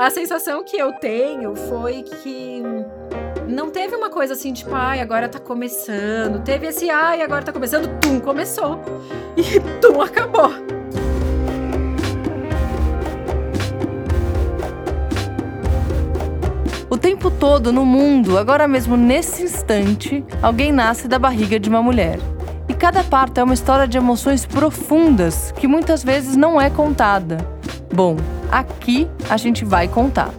a sensação que eu tenho foi que não teve uma coisa assim, tipo, ai, agora tá começando. Teve esse, ai, agora tá começando, tum, começou. E tum, acabou. O tempo todo no mundo, agora mesmo nesse instante, alguém nasce da barriga de uma mulher. E cada parto é uma história de emoções profundas que muitas vezes não é contada. Bom, aqui a gente vai contar.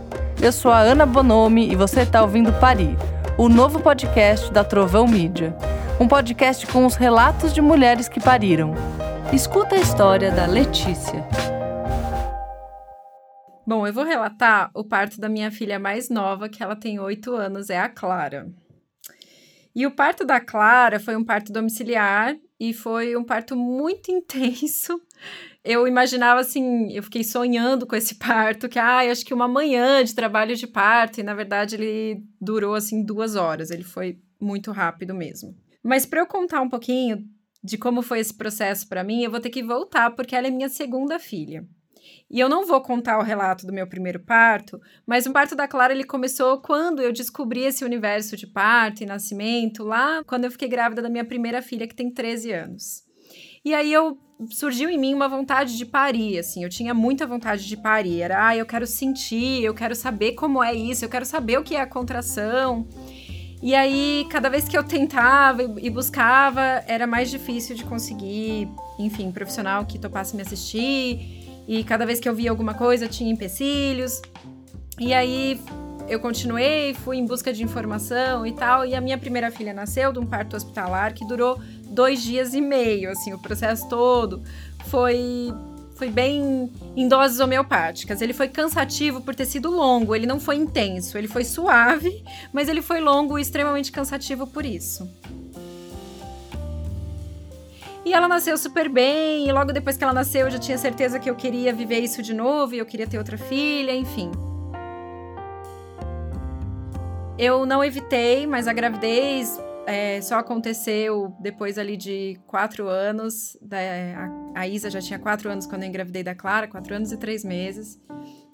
Eu sou a Ana Bonomi e você está ouvindo Parir, o novo podcast da Trovão Mídia. Um podcast com os relatos de mulheres que pariram. Escuta a história da Letícia. Bom, eu vou relatar o parto da minha filha mais nova, que ela tem oito anos, é a Clara. E o parto da Clara foi um parto domiciliar e foi um parto muito intenso eu imaginava assim, eu fiquei sonhando com esse parto, que ah, acho que uma manhã de trabalho de parto, e na verdade ele durou assim duas horas, ele foi muito rápido mesmo. Mas para eu contar um pouquinho de como foi esse processo para mim, eu vou ter que voltar porque ela é minha segunda filha. E eu não vou contar o relato do meu primeiro parto, mas o parto da Clara ele começou quando eu descobri esse universo de parto e nascimento, lá quando eu fiquei grávida da minha primeira filha, que tem 13 anos. E aí eu surgiu em mim uma vontade de parir, assim, eu tinha muita vontade de parir. Era, ah, eu quero sentir, eu quero saber como é isso, eu quero saber o que é a contração. E aí, cada vez que eu tentava e buscava, era mais difícil de conseguir, enfim, profissional que topasse me assistir. E cada vez que eu via alguma coisa, tinha empecilhos. E aí, eu continuei, fui em busca de informação e tal. E a minha primeira filha nasceu de um parto hospitalar que durou dois dias e meio, assim, o processo todo foi foi bem em doses homeopáticas. Ele foi cansativo por ter sido longo, ele não foi intenso, ele foi suave, mas ele foi longo e extremamente cansativo por isso. E ela nasceu super bem, e logo depois que ela nasceu eu já tinha certeza que eu queria viver isso de novo, e eu queria ter outra filha, enfim. Eu não evitei, mas a gravidez é, só aconteceu depois ali de quatro anos. Da, a, a, Isa já tinha quatro anos quando eu engravidei da Clara, quatro anos e três meses.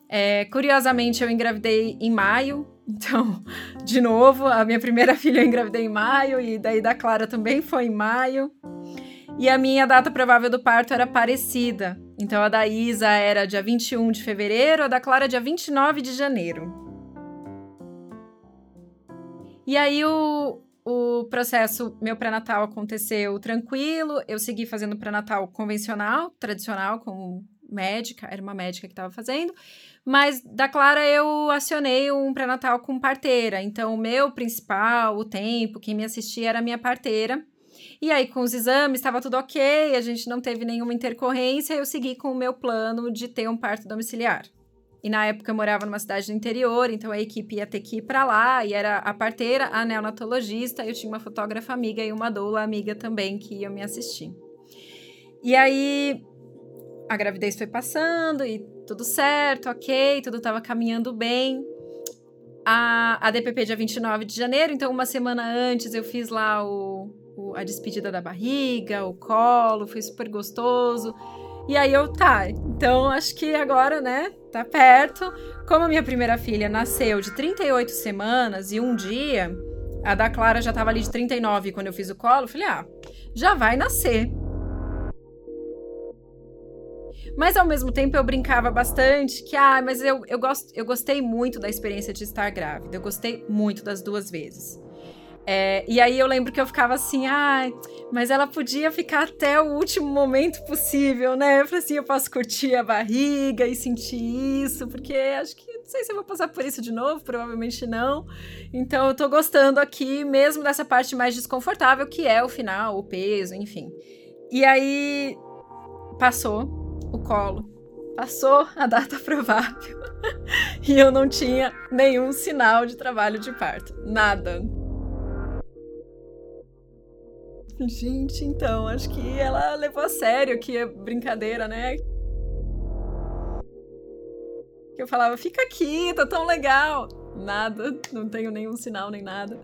É, curiosamente, eu engravidei em maio, então, de novo, a minha primeira filha eu engravidei em maio, e daí da Clara também foi em maio. E a minha data provável do parto era parecida. Então, a da Isa era dia 21 de fevereiro, a da Clara dia 29 de janeiro. E aí, o, o processo, meu pré-natal aconteceu tranquilo, eu segui fazendo pré-natal convencional, tradicional, com médica, era uma médica que estava fazendo, mas da Clara eu acionei um pré-natal com parteira, então o meu principal, o tempo, quem me assistia era a minha parteira, e aí, com os exames, estava tudo ok, a gente não teve nenhuma intercorrência, eu segui com o meu plano de ter um parto domiciliar. E na época eu morava numa cidade do interior, então a equipe ia ter que ir para lá, e era a parteira, a neonatologista, eu tinha uma fotógrafa amiga e uma doula amiga também que iam me assistir. E aí a gravidez foi passando e tudo certo, ok, tudo estava caminhando bem. A, a DPP dia 29 de janeiro, então uma semana antes eu fiz lá o, o a despedida da barriga, o colo, foi super gostoso. E aí eu, tá, então acho que agora, né, tá perto. Como a minha primeira filha nasceu de 38 semanas e um dia, a da Clara já tava ali de 39 quando eu fiz o colo, eu falei, ah, já vai nascer. Mas ao mesmo tempo eu brincava bastante que, ah, mas eu, eu, gosto, eu gostei muito da experiência de estar grávida. Eu gostei muito das duas vezes. É, e aí eu lembro que eu ficava assim, ai, ah, mas ela podia ficar até o último momento possível, né? Eu falei assim, eu posso curtir a barriga e sentir isso, porque acho que não sei se eu vou passar por isso de novo, provavelmente não. Então eu tô gostando aqui mesmo dessa parte mais desconfortável, que é o final, o peso, enfim. E aí passou o colo, passou a data provável e eu não tinha nenhum sinal de trabalho de parto, nada. Gente, então, acho que ela levou a sério que é brincadeira, né? Que eu falava, fica aqui, tá tão legal. Nada, não tenho nenhum sinal nem nada.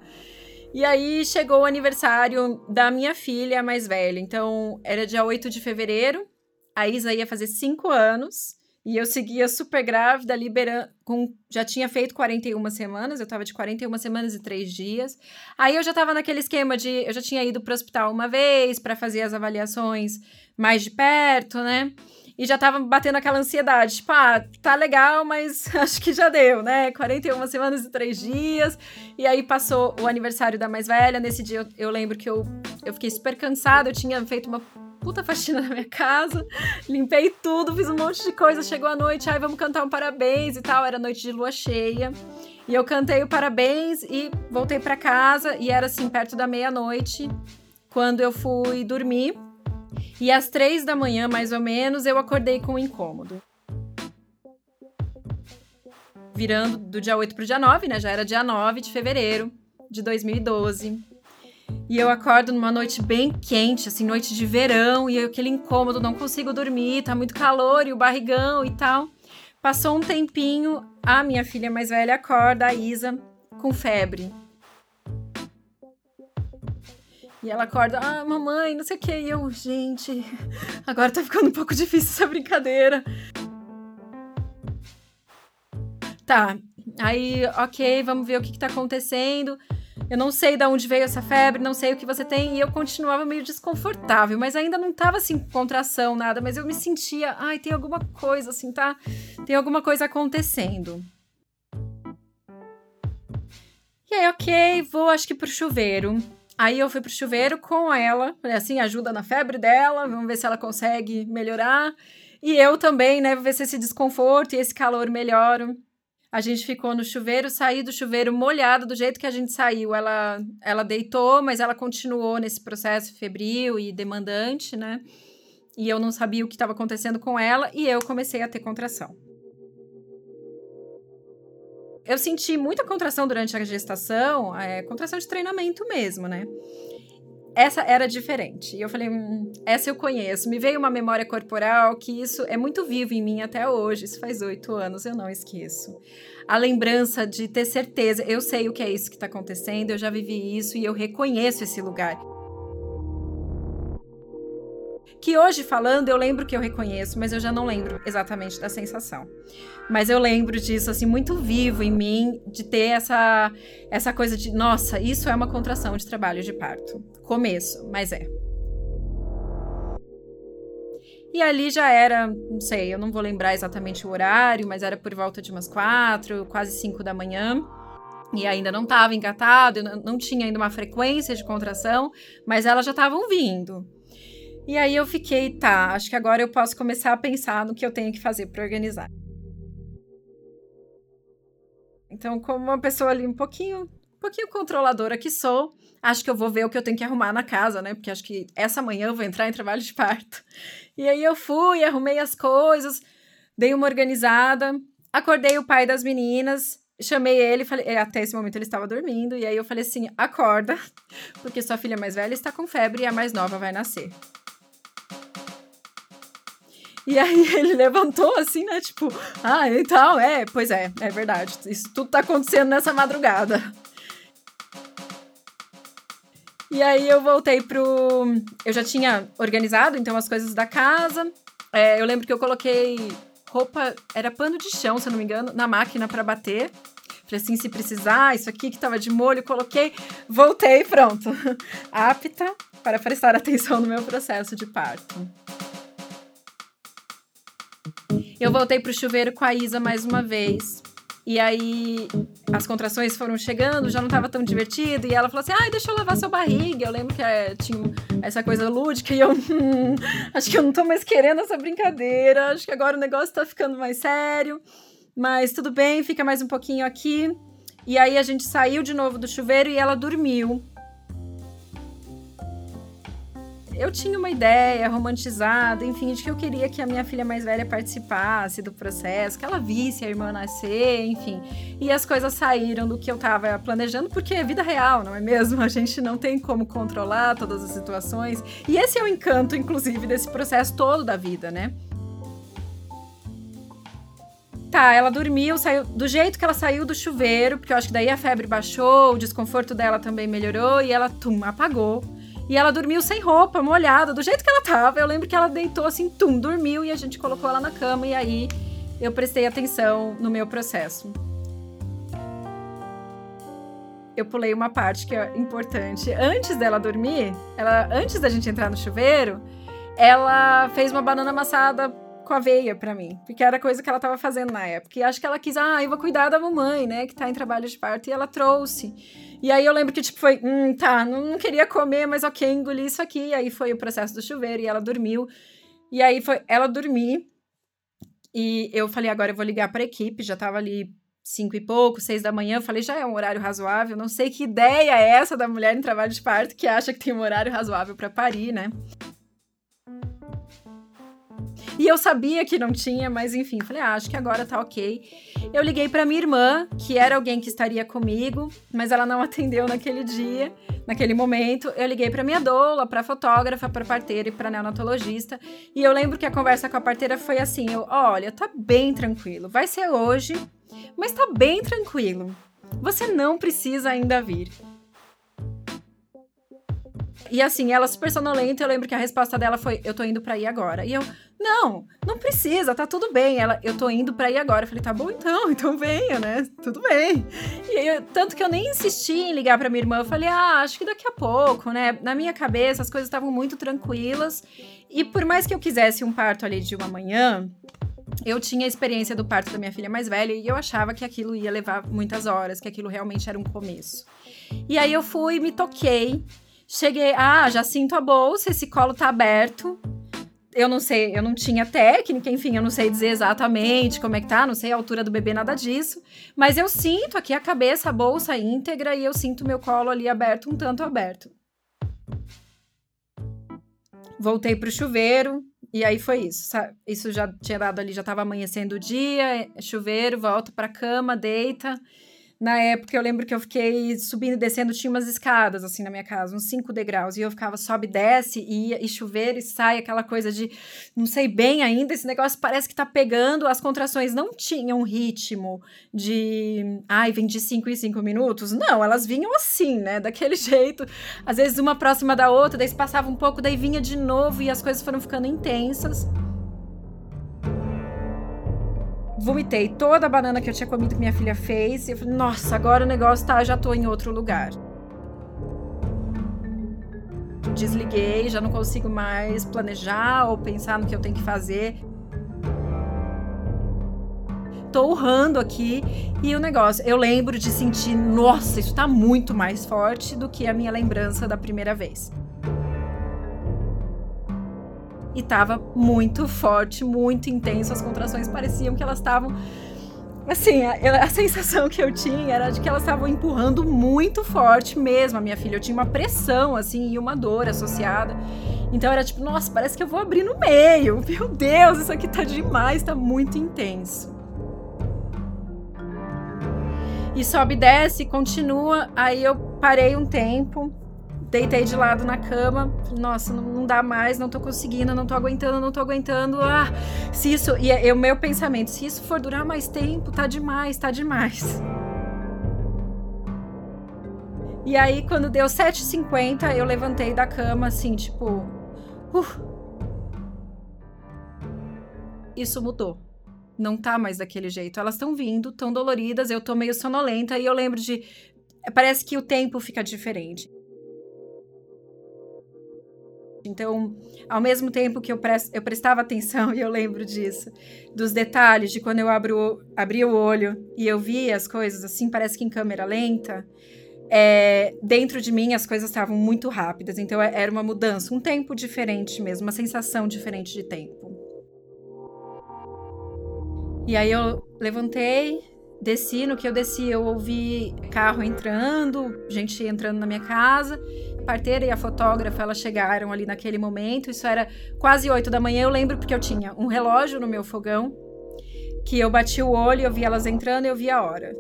E aí chegou o aniversário da minha filha mais velha. Então, era dia 8 de fevereiro. A Isa ia fazer 5 anos. E eu seguia super grávida, liberando. Com, já tinha feito 41 semanas, eu tava de 41 semanas e 3 dias. Aí eu já tava naquele esquema de. Eu já tinha ido pro hospital uma vez para fazer as avaliações mais de perto, né? E já tava batendo aquela ansiedade, tipo, ah, tá legal, mas acho que já deu, né? 41 semanas e 3 dias. E aí passou o aniversário da mais velha. Nesse dia eu, eu lembro que eu, eu fiquei super cansada, eu tinha feito uma puta faxina na minha casa, limpei tudo, fiz um monte de coisa. Chegou a noite, ai, vamos cantar um parabéns e tal. Era noite de lua cheia. E eu cantei o parabéns e voltei para casa. E era assim, perto da meia-noite, quando eu fui dormir. E às três da manhã, mais ou menos, eu acordei com um incômodo. Virando do dia 8 pro dia 9, né? Já era dia 9 de fevereiro de 2012. E eu acordo numa noite bem quente, assim, noite de verão, e aquele incômodo, não consigo dormir, tá muito calor e o barrigão e tal. Passou um tempinho, a minha filha mais velha acorda, a Isa, com febre. E ela acorda, ah, mamãe, não sei o que. E eu, gente, agora tá ficando um pouco difícil essa brincadeira. Tá, aí, ok, vamos ver o que, que tá acontecendo. Eu não sei de onde veio essa febre, não sei o que você tem. E eu continuava meio desconfortável, mas ainda não tava assim, contração, nada. Mas eu me sentia, ai, tem alguma coisa assim, tá? Tem alguma coisa acontecendo. E aí, ok, vou acho que pro chuveiro. Aí eu fui pro chuveiro com ela, assim, ajuda na febre dela, vamos ver se ela consegue melhorar. E eu também, né, ver se esse desconforto e esse calor melhoram. A gente ficou no chuveiro, saí do chuveiro molhado do jeito que a gente saiu. Ela, ela deitou, mas ela continuou nesse processo febril e demandante, né? E eu não sabia o que estava acontecendo com ela e eu comecei a ter contração. Eu senti muita contração durante a gestação, é, contração de treinamento mesmo, né? Essa era diferente. E eu falei, hum, essa eu conheço. Me veio uma memória corporal que isso é muito vivo em mim até hoje. Isso faz oito anos, eu não esqueço. A lembrança de ter certeza, eu sei o que é isso que está acontecendo, eu já vivi isso e eu reconheço esse lugar que hoje falando eu lembro que eu reconheço, mas eu já não lembro exatamente da sensação. Mas eu lembro disso assim muito vivo em mim de ter essa essa coisa de, nossa, isso é uma contração de trabalho de parto. Começo, mas é. E ali já era, não sei, eu não vou lembrar exatamente o horário, mas era por volta de umas quatro, quase cinco da manhã. E ainda não estava engatado, não tinha ainda uma frequência de contração, mas elas já estavam vindo. E aí eu fiquei, tá, acho que agora eu posso começar a pensar no que eu tenho que fazer para organizar. Então, como uma pessoa ali um pouquinho, um pouquinho controladora que sou, acho que eu vou ver o que eu tenho que arrumar na casa, né? Porque acho que essa manhã eu vou entrar em trabalho de parto. E aí eu fui, arrumei as coisas, dei uma organizada, acordei o pai das meninas, chamei ele, falei, é, até esse momento ele estava dormindo, e aí eu falei assim: "Acorda, porque sua filha mais velha está com febre e a mais nova vai nascer". E aí ele levantou assim, né? Tipo, ah, então, é, pois é, é verdade. Isso tudo tá acontecendo nessa madrugada. E aí eu voltei pro. Eu já tinha organizado, então, as coisas da casa. É, eu lembro que eu coloquei roupa, era pano de chão, se eu não me engano, na máquina para bater. Falei assim, se precisar, isso aqui que tava de molho, coloquei, voltei, pronto. Apta para prestar atenção no meu processo de parto. Eu voltei pro chuveiro com a Isa mais uma vez. E aí as contrações foram chegando, já não estava tão divertido. E ela falou assim: ai, deixa eu lavar sua barriga. Eu lembro que é, tinha essa coisa lúdica e eu. Hum, acho que eu não tô mais querendo essa brincadeira. Acho que agora o negócio tá ficando mais sério. Mas tudo bem, fica mais um pouquinho aqui. E aí a gente saiu de novo do chuveiro e ela dormiu eu tinha uma ideia romantizada, enfim, de que eu queria que a minha filha mais velha participasse do processo, que ela visse a irmã nascer, enfim. E as coisas saíram do que eu estava planejando, porque é vida real, não é mesmo? A gente não tem como controlar todas as situações. E esse é o encanto, inclusive, desse processo todo da vida, né? Tá, ela dormiu, saiu do jeito que ela saiu do chuveiro, porque eu acho que daí a febre baixou, o desconforto dela também melhorou e ela, tum, apagou e ela dormiu sem roupa, molhada, do jeito que ela tava. Eu lembro que ela deitou assim, tum, dormiu e a gente colocou ela na cama. E aí eu prestei atenção no meu processo. Eu pulei uma parte que é importante. Antes dela dormir, ela, antes da gente entrar no chuveiro, ela fez uma banana amassada com aveia para mim, porque era coisa que ela tava fazendo na época. E acho que ela quis, ah, eu vou cuidar da mamãe, né, que tá em trabalho de parto, e ela trouxe. E aí eu lembro que, tipo, foi, hum, tá, não, não queria comer, mas ok, engoli isso aqui. E aí foi o processo do chuveiro e ela dormiu. E aí foi ela dormir. E eu falei, agora eu vou ligar pra equipe, já tava ali cinco e pouco, seis da manhã, eu falei, já é um horário razoável, não sei que ideia é essa da mulher em trabalho de parto que acha que tem um horário razoável para parir, né? E eu sabia que não tinha, mas enfim, falei, ah, acho que agora tá ok. Eu liguei para minha irmã, que era alguém que estaria comigo, mas ela não atendeu naquele dia, naquele momento. Eu liguei para minha doula, para fotógrafa, para parteira e para neonatologista. E eu lembro que a conversa com a parteira foi assim: eu, olha, tá bem tranquilo, vai ser hoje, mas tá bem tranquilo. Você não precisa ainda vir. E assim, ela super sonolenta, eu lembro que a resposta dela foi: Eu tô indo pra ir agora. E eu, não, não precisa, tá tudo bem. Ela, eu tô indo pra ir agora. Eu falei, tá bom então, então venha, né? Tudo bem. E aí, tanto que eu nem insisti em ligar pra minha irmã. Eu falei, ah, acho que daqui a pouco, né? Na minha cabeça as coisas estavam muito tranquilas. E por mais que eu quisesse um parto ali de uma manhã, eu tinha a experiência do parto da minha filha mais velha e eu achava que aquilo ia levar muitas horas, que aquilo realmente era um começo. E aí eu fui, me toquei, cheguei, ah, já sinto a bolsa, esse colo tá aberto. Eu não sei, eu não tinha técnica, enfim, eu não sei dizer exatamente como é que tá, não sei a altura do bebê, nada disso. Mas eu sinto aqui a cabeça, a bolsa íntegra e eu sinto meu colo ali aberto, um tanto aberto. Voltei pro chuveiro, e aí foi isso. Isso já tinha dado ali, já estava amanhecendo o dia, é chuveiro, volta para cama, deita. Na época, eu lembro que eu fiquei subindo e descendo, tinha umas escadas, assim, na minha casa, uns cinco degraus, e eu ficava sobe, desce, e e chuveiro, e sai, aquela coisa de, não sei bem ainda, esse negócio parece que tá pegando, as contrações não tinham ritmo de, ai, vem de cinco em cinco minutos, não, elas vinham assim, né, daquele jeito, às vezes uma próxima da outra, daí se passava um pouco, daí vinha de novo, e as coisas foram ficando intensas vomitei toda a banana que eu tinha comido que minha filha fez. E eu falei, nossa, agora o negócio tá, já tô em outro lugar. Desliguei, já não consigo mais planejar ou pensar no que eu tenho que fazer. Tô urrando aqui e o negócio, eu lembro de sentir, nossa, isso tá muito mais forte do que a minha lembrança da primeira vez e tava muito forte, muito intenso. As contrações pareciam que elas estavam. Assim, a, a, sensação que eu tinha era de que elas estavam empurrando muito forte mesmo a minha filha. Eu tinha uma pressão, assim, e uma dor associada. Então era tipo, nossa, parece que eu vou abrir no meio. Meu Deus, isso aqui tá demais, tá muito intenso. E sobe, desce, continua. Aí eu parei um tempo, deitei de lado na cama, nossa, não, não, dá mais, não tô conseguindo, não tô aguentando, não tô aguentando. Ah, se isso. E é, o meu pensamento, se isso for durar mais tempo, tá demais, tá demais. E aí, quando deu 7h50, eu levantei da cama, assim, tipo. Uh, isso mudou. Não tá mais daquele jeito. Elas estão vindo, tão doloridas, eu tô meio sonolenta e eu lembro de. Parece que o tempo fica diferente. Então, ao mesmo tempo que eu, eu prestava atenção, e eu lembro disso, dos detalhes de quando eu abro, abri o olho e eu vi as coisas assim, parece que em câmera lenta, é, dentro de mim as coisas estavam muito rápidas. Então, é, era uma mudança, um tempo diferente mesmo, uma sensação diferente de tempo. E aí eu levantei, desci, no que eu desci eu ouvi carro entrando, gente entrando na minha casa parteira e a fotógrafa, elas chegaram ali naquele momento. Isso era quase oito da manhã. Eu lembro porque eu tinha um relógio no meu fogão, que eu bati o olho, eu vi elas entrando e eu vi a hora.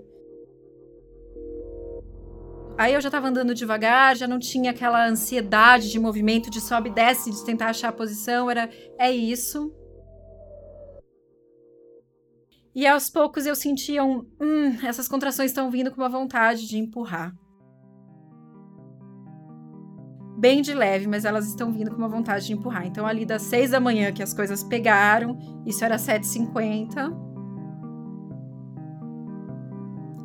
Aí eu já tava andando devagar, já não tinha aquela ansiedade de movimento, de sobe e desce, de tentar achar a posição. Era, é isso. E aos poucos eu sentia um, hum, essas contrações estão vindo com uma vontade de empurrar bem de leve, mas elas estão vindo com uma vontade de empurrar. Então, ali das seis da manhã que as coisas pegaram, isso era 7h50,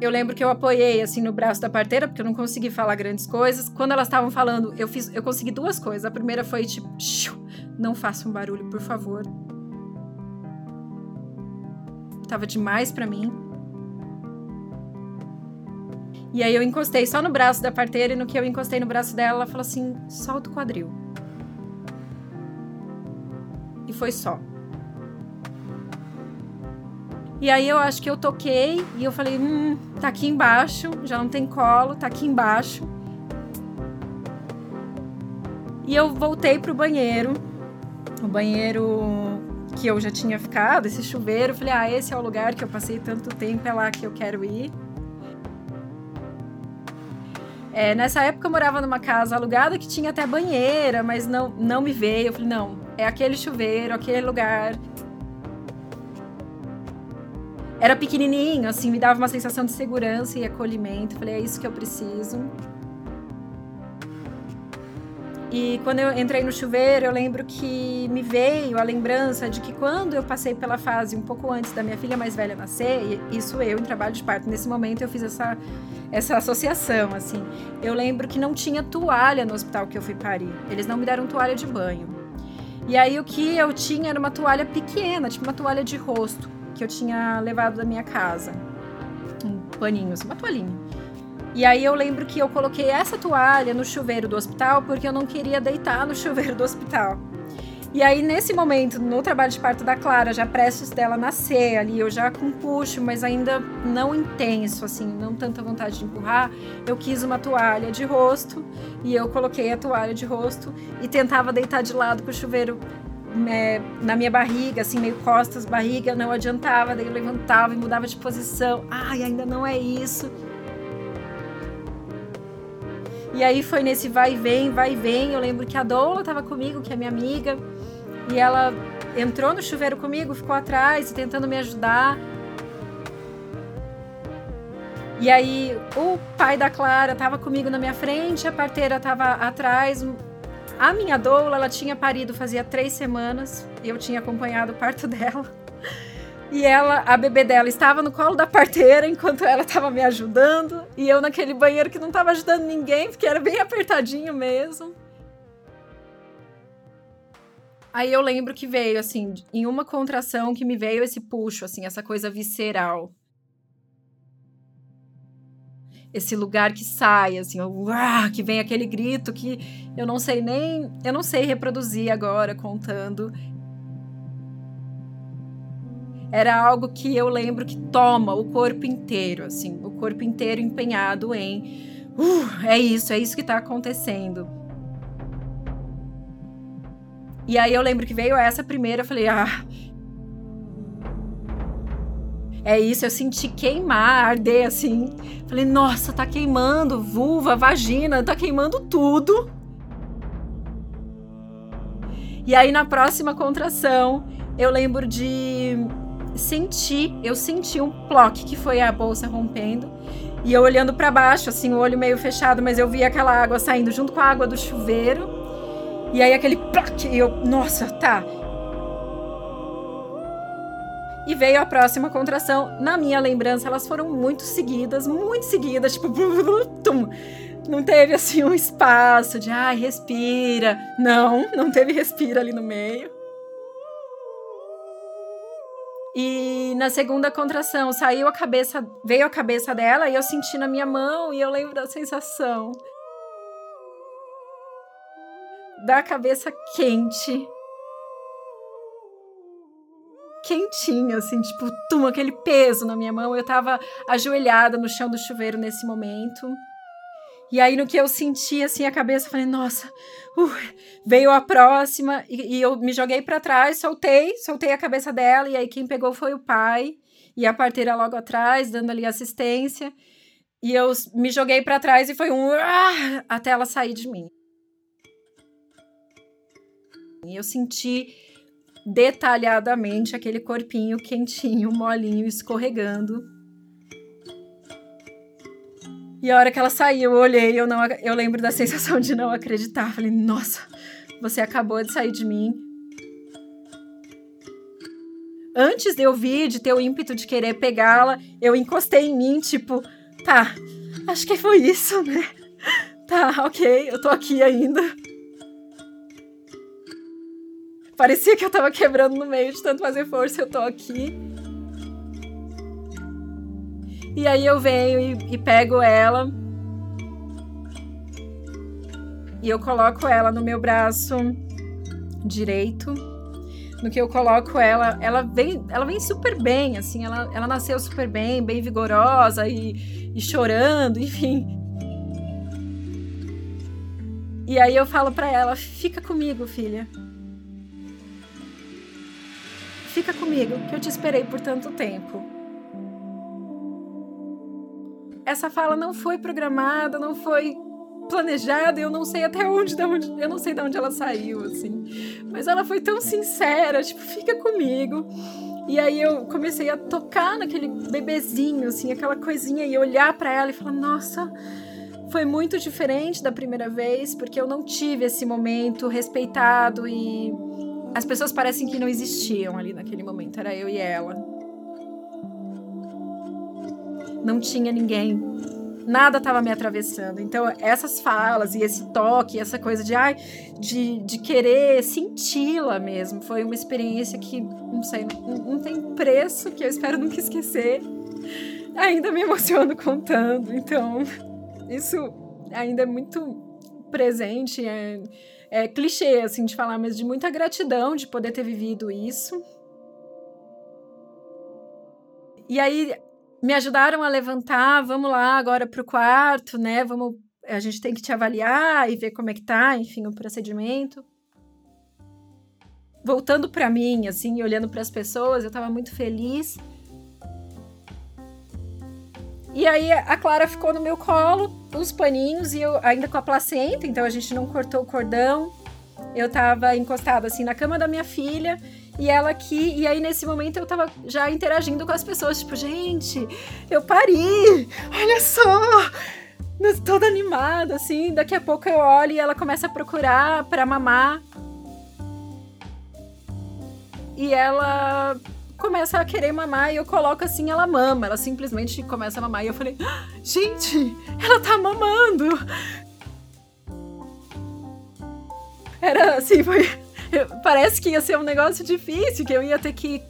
Eu lembro que eu apoiei assim no braço da parteira, porque eu não consegui falar grandes coisas. Quando elas estavam falando, eu fiz, eu consegui duas coisas. A primeira foi tipo, não faça um barulho, por favor. Tava demais para mim. E aí eu encostei só no braço da parteira e no que eu encostei no braço dela, ela falou assim: "Solta o quadril". E foi só. E aí eu acho que eu toquei e eu falei, hum, tá aqui embaixo, já não tem colo, tá aqui embaixo. E eu voltei pro banheiro, o banheiro que eu já tinha ficado, esse chuveiro. Falei, ah, esse é o lugar que eu passei tanto tempo, é lá que eu quero ir. É, nessa época eu morava numa casa alugada que tinha até banheira, mas não, não me veio. Eu falei, não, é aquele chuveiro, aquele lugar era pequenininho, assim, me dava uma sensação de segurança e acolhimento. Falei, é isso que eu preciso. E quando eu entrei no chuveiro, eu lembro que me veio a lembrança de que quando eu passei pela fase um pouco antes da minha filha mais velha nascer, isso eu em trabalho de parto, nesse momento eu fiz essa, essa associação, assim. Eu lembro que não tinha toalha no hospital que eu fui parir. Eles não me deram toalha de banho. E aí o que eu tinha era uma toalha pequena, tipo uma toalha de rosto que eu tinha levado da minha casa. Um paninho, assim, uma toalhinha. E aí eu lembro que eu coloquei essa toalha no chuveiro do hospital porque eu não queria deitar no chuveiro do hospital. E aí, nesse momento, no trabalho de parto da Clara, já prestes dela nascer ali, eu já com puxo, mas ainda não intenso, assim, não tanta vontade de empurrar, eu quis uma toalha de rosto e eu coloquei a toalha de rosto e tentava deitar de lado com o chuveiro é, na minha barriga, assim, meio costas, barriga, não adiantava, daí eu levantava e mudava de posição. Ai, ainda não é isso. E aí foi nesse vai e vem, vai e vem. Eu lembro que a Doula estava comigo, que é minha amiga, e ela entrou no chuveiro comigo, ficou atrás, tentando me ajudar. E aí o pai da Clara estava comigo na minha frente, a parteira estava atrás, a minha doula, ela tinha parido fazia três semanas eu tinha acompanhado o parto dela. E ela, a bebê dela estava no colo da parteira enquanto ela estava me ajudando. E eu naquele banheiro que não estava ajudando ninguém, porque era bem apertadinho mesmo. Aí eu lembro que veio, assim, em uma contração que me veio esse puxo, assim, essa coisa visceral esse lugar que sai, assim, uah, que vem aquele grito que eu não sei nem, eu não sei reproduzir agora contando. Era algo que eu lembro que toma o corpo inteiro, assim, o corpo inteiro empenhado em, uh, é isso, é isso que está acontecendo. E aí eu lembro que veio essa primeira, eu falei, ah, é isso, eu senti queimar, arder assim. Falei, nossa, tá queimando vulva, vagina, tá queimando tudo. E aí na próxima contração, eu lembro de sentir, eu senti um ploque que foi a bolsa rompendo. E eu olhando para baixo, assim, o olho meio fechado, mas eu vi aquela água saindo junto com a água do chuveiro. E aí aquele ploque, e eu, nossa, tá. E veio a próxima contração. Na minha lembrança, elas foram muito seguidas, muito seguidas, tipo, tum. Não teve assim um espaço de, ai, respira. Não, não teve respira ali no meio. E na segunda contração, saiu a cabeça, veio a cabeça dela e eu senti na minha mão e eu lembro da sensação da cabeça quente quentinho, assim, tipo, tum, aquele peso na minha mão. Eu tava ajoelhada no chão do chuveiro nesse momento. E aí, no que eu senti, assim, a cabeça, falei, nossa, uh, veio a próxima, e, e eu me joguei para trás, soltei, soltei a cabeça dela, e aí quem pegou foi o pai, e a parteira logo atrás, dando ali assistência. E eu me joguei para trás e foi um uh, até ela sair de mim. E eu senti detalhadamente aquele corpinho quentinho, molinho, escorregando. E a hora que ela saiu, eu olhei, eu não, eu lembro da sensação de não acreditar. Falei, nossa, você acabou de sair de mim. antes de eu vir, de ter o ímpeto de querer pegá-la, eu encostei em mim, tipo, tá, acho que foi isso, né? Tá, ok, eu tô aqui ainda. Parecia que eu tava quebrando no meio de tanto fazer força, eu tô aqui. E aí eu venho e, e pego ela. E eu coloco ela no meu braço direito. No que eu coloco ela, ela vem, ela vem super bem, assim, ela, ela nasceu super bem, bem vigorosa e, e chorando, enfim. E aí eu falo para ela: "Fica comigo, filha. Fica comigo, que eu te esperei por tanto tempo." Essa fala não foi programada, não foi planejada, eu não sei até onde, de onde, eu não sei de onde ela saiu, assim. Mas ela foi tão sincera, tipo, fica comigo. E aí eu comecei a tocar naquele bebezinho, assim, aquela coisinha e olhar para ela e falar: "Nossa, foi muito diferente da primeira vez, porque eu não tive esse momento respeitado e as pessoas parecem que não existiam ali naquele momento, era eu e ela. Não tinha ninguém nada estava me atravessando. Então, essas falas e esse toque, essa coisa de, ai, de, de querer senti-la mesmo, foi uma experiência que, não sei, não, não tem preço, que eu espero nunca esquecer. Ainda me emociono contando, então, isso ainda é muito presente, é, é clichê, assim, de falar, mas de muita gratidão de poder ter vivido isso. E aí, me ajudaram a levantar, vamos lá agora para o quarto, né? Vamos, a gente tem que te avaliar e ver como é que tá, enfim, o procedimento. Voltando para mim, assim, olhando para as pessoas, eu estava muito feliz. E aí a Clara ficou no meu colo, os paninhos e eu ainda com a placenta, então a gente não cortou o cordão. Eu estava encostada assim na cama da minha filha e ela aqui, e aí nesse momento eu tava já interagindo com as pessoas, tipo, gente, eu pari! Olha só! Toda animada, assim, daqui a pouco eu olho e ela começa a procurar para mamar. E ela começa a querer mamar e eu coloco assim, ela mama. Ela simplesmente começa a mamar. E eu falei, ah, gente, ela tá mamando! Era assim, foi parece que ia ser um negócio difícil, que eu ia ter que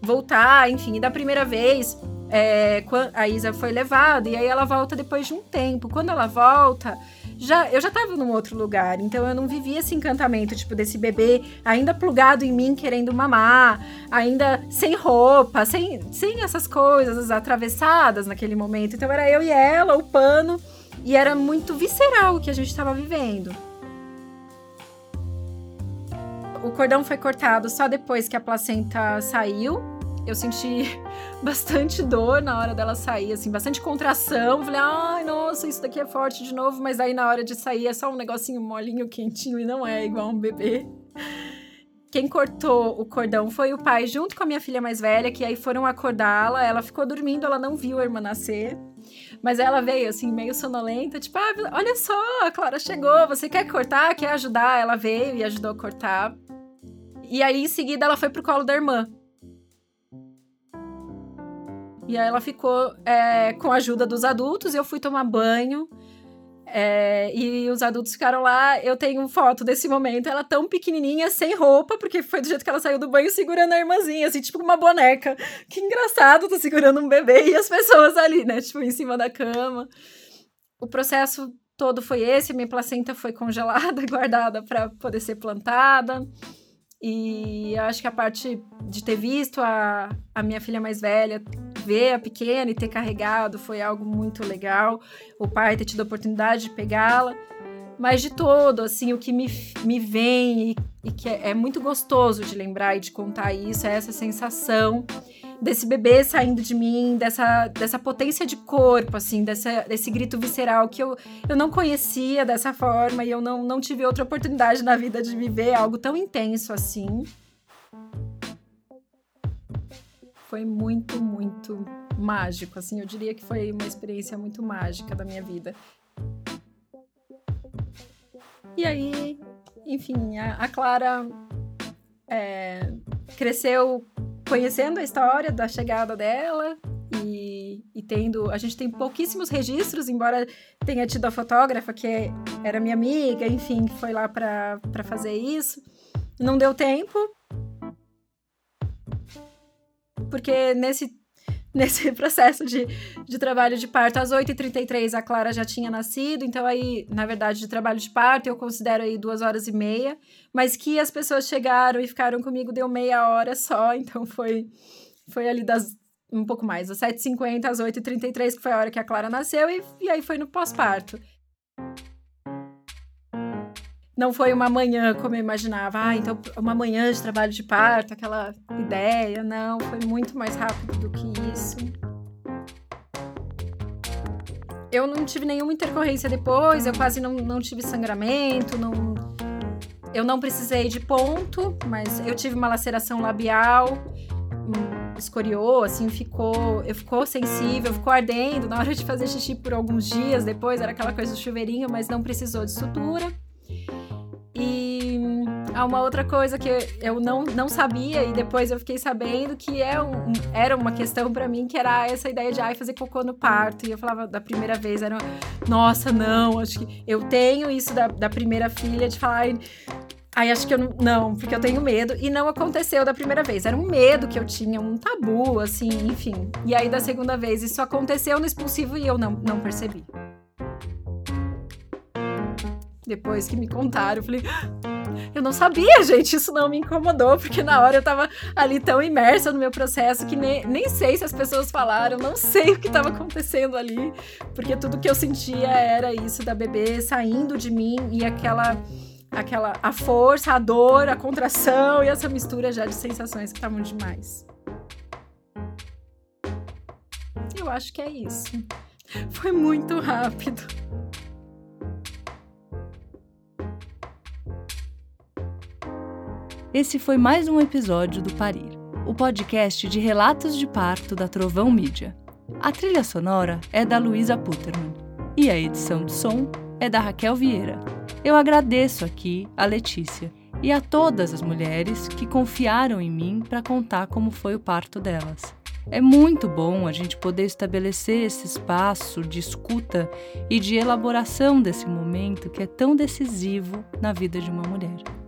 voltar, enfim. E da primeira vez, é, a Isa foi levada, e aí ela volta depois de um tempo. Quando ela volta, já, eu já tava num outro lugar, então eu não vivia esse encantamento, tipo, desse bebê ainda plugado em mim, querendo mamar, ainda sem roupa, sem, sem essas coisas atravessadas naquele momento. Então era eu e ela, o pano, e era muito visceral o que a gente estava vivendo o cordão foi cortado só depois que a placenta saiu. Eu senti bastante dor na hora dela sair, assim, bastante contração. Falei, ai, nossa, isso daqui é forte de novo. Mas aí na hora de sair é só um negocinho molinho, quentinho e não é igual um bebê. Quem cortou o cordão foi o pai, junto com a minha filha mais velha, que aí foram acordá-la. Ela ficou dormindo, ela não viu a irmã nascer. Mas ela veio assim, meio sonolenta, tipo, ah, olha só, a Clara chegou, você quer cortar? Quer ajudar? Ela veio e ajudou a cortar. E aí, em seguida, ela foi pro colo da irmã. E aí ela ficou é, com a ajuda dos adultos, eu fui tomar banho. É, e os adultos ficaram lá. Eu tenho foto desse momento, ela tão pequenininha, sem roupa, porque foi do jeito que ela saiu do banho, segurando a irmãzinha, assim, tipo uma boneca. Que engraçado, tô segurando um bebê e as pessoas ali, né, tipo, em cima da cama. O processo todo foi esse: minha placenta foi congelada, guardada para poder ser plantada. E eu acho que a parte de ter visto a, a minha filha mais velha ver a pequena e ter carregado foi algo muito legal. O pai ter tido a oportunidade de pegá-la. Mas de todo, assim, o que me, me vem e, e que é, é muito gostoso de lembrar e de contar isso é essa sensação desse bebê saindo de mim, dessa, dessa potência de corpo, assim, dessa, desse grito visceral que eu, eu não conhecia dessa forma e eu não, não tive outra oportunidade na vida de viver algo tão intenso assim. Foi muito, muito mágico, assim, eu diria que foi uma experiência muito mágica da minha vida. E aí, enfim, a, a Clara é, cresceu conhecendo a história da chegada dela e, e, tendo. A gente tem pouquíssimos registros, embora tenha tido a fotógrafa, que era minha amiga, enfim, que foi lá para fazer isso. Não deu tempo. Porque nesse nesse processo de, de trabalho de parto. Às 8h33 a Clara já tinha nascido, então aí, na verdade, de trabalho de parto eu considero aí duas horas e meia, mas que as pessoas chegaram e ficaram comigo deu meia hora só, então foi, foi ali das um pouco mais, das 7h50 às 8h33, que foi a hora que a Clara nasceu, e, e aí foi no pós-parto. Não foi uma manhã como eu imaginava, ah, então uma manhã de trabalho de parto, aquela ideia, não, foi muito mais rápido do que isso. Eu não tive nenhuma intercorrência depois, eu quase não, não tive sangramento, não, eu não precisei de ponto, mas eu tive uma laceração labial, hum, escoriou, assim, ficou, eu ficou sensível, ficou ardendo na hora de fazer xixi por alguns dias depois, era aquela coisa do chuveirinho, mas não precisou de sutura. E há uma outra coisa que eu não, não sabia e depois eu fiquei sabendo que é um, era uma questão para mim que era essa ideia de ai, fazer cocô no parto. E eu falava da primeira vez, era nossa, não, acho que eu tenho isso da, da primeira filha de falar. Aí acho que eu não, não, porque eu tenho medo. E não aconteceu da primeira vez. Era um medo que eu tinha, um tabu, assim, enfim. E aí da segunda vez isso aconteceu no expulsivo e eu não, não percebi depois que me contaram. Eu falei, eu não sabia, gente, isso não me incomodou, porque na hora eu tava ali tão imersa no meu processo que nem, nem sei se as pessoas falaram, não sei o que tava acontecendo ali, porque tudo que eu sentia era isso da bebê saindo de mim e aquela aquela a força, a dor, a contração e essa mistura já de sensações que estavam demais. Eu acho que é isso. Foi muito rápido. Esse foi mais um episódio do Parir, o podcast de relatos de parto da Trovão Mídia. A trilha sonora é da Luísa Putterman e a edição de som é da Raquel Vieira. Eu agradeço aqui a Letícia e a todas as mulheres que confiaram em mim para contar como foi o parto delas. É muito bom a gente poder estabelecer esse espaço de escuta e de elaboração desse momento que é tão decisivo na vida de uma mulher.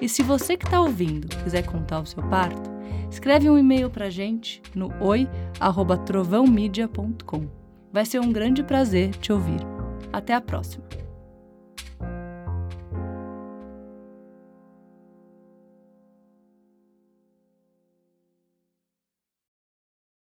E se você que está ouvindo quiser contar o seu parto, escreve um e-mail para gente no oi@trovãomedia.com. Vai ser um grande prazer te ouvir. Até a próxima.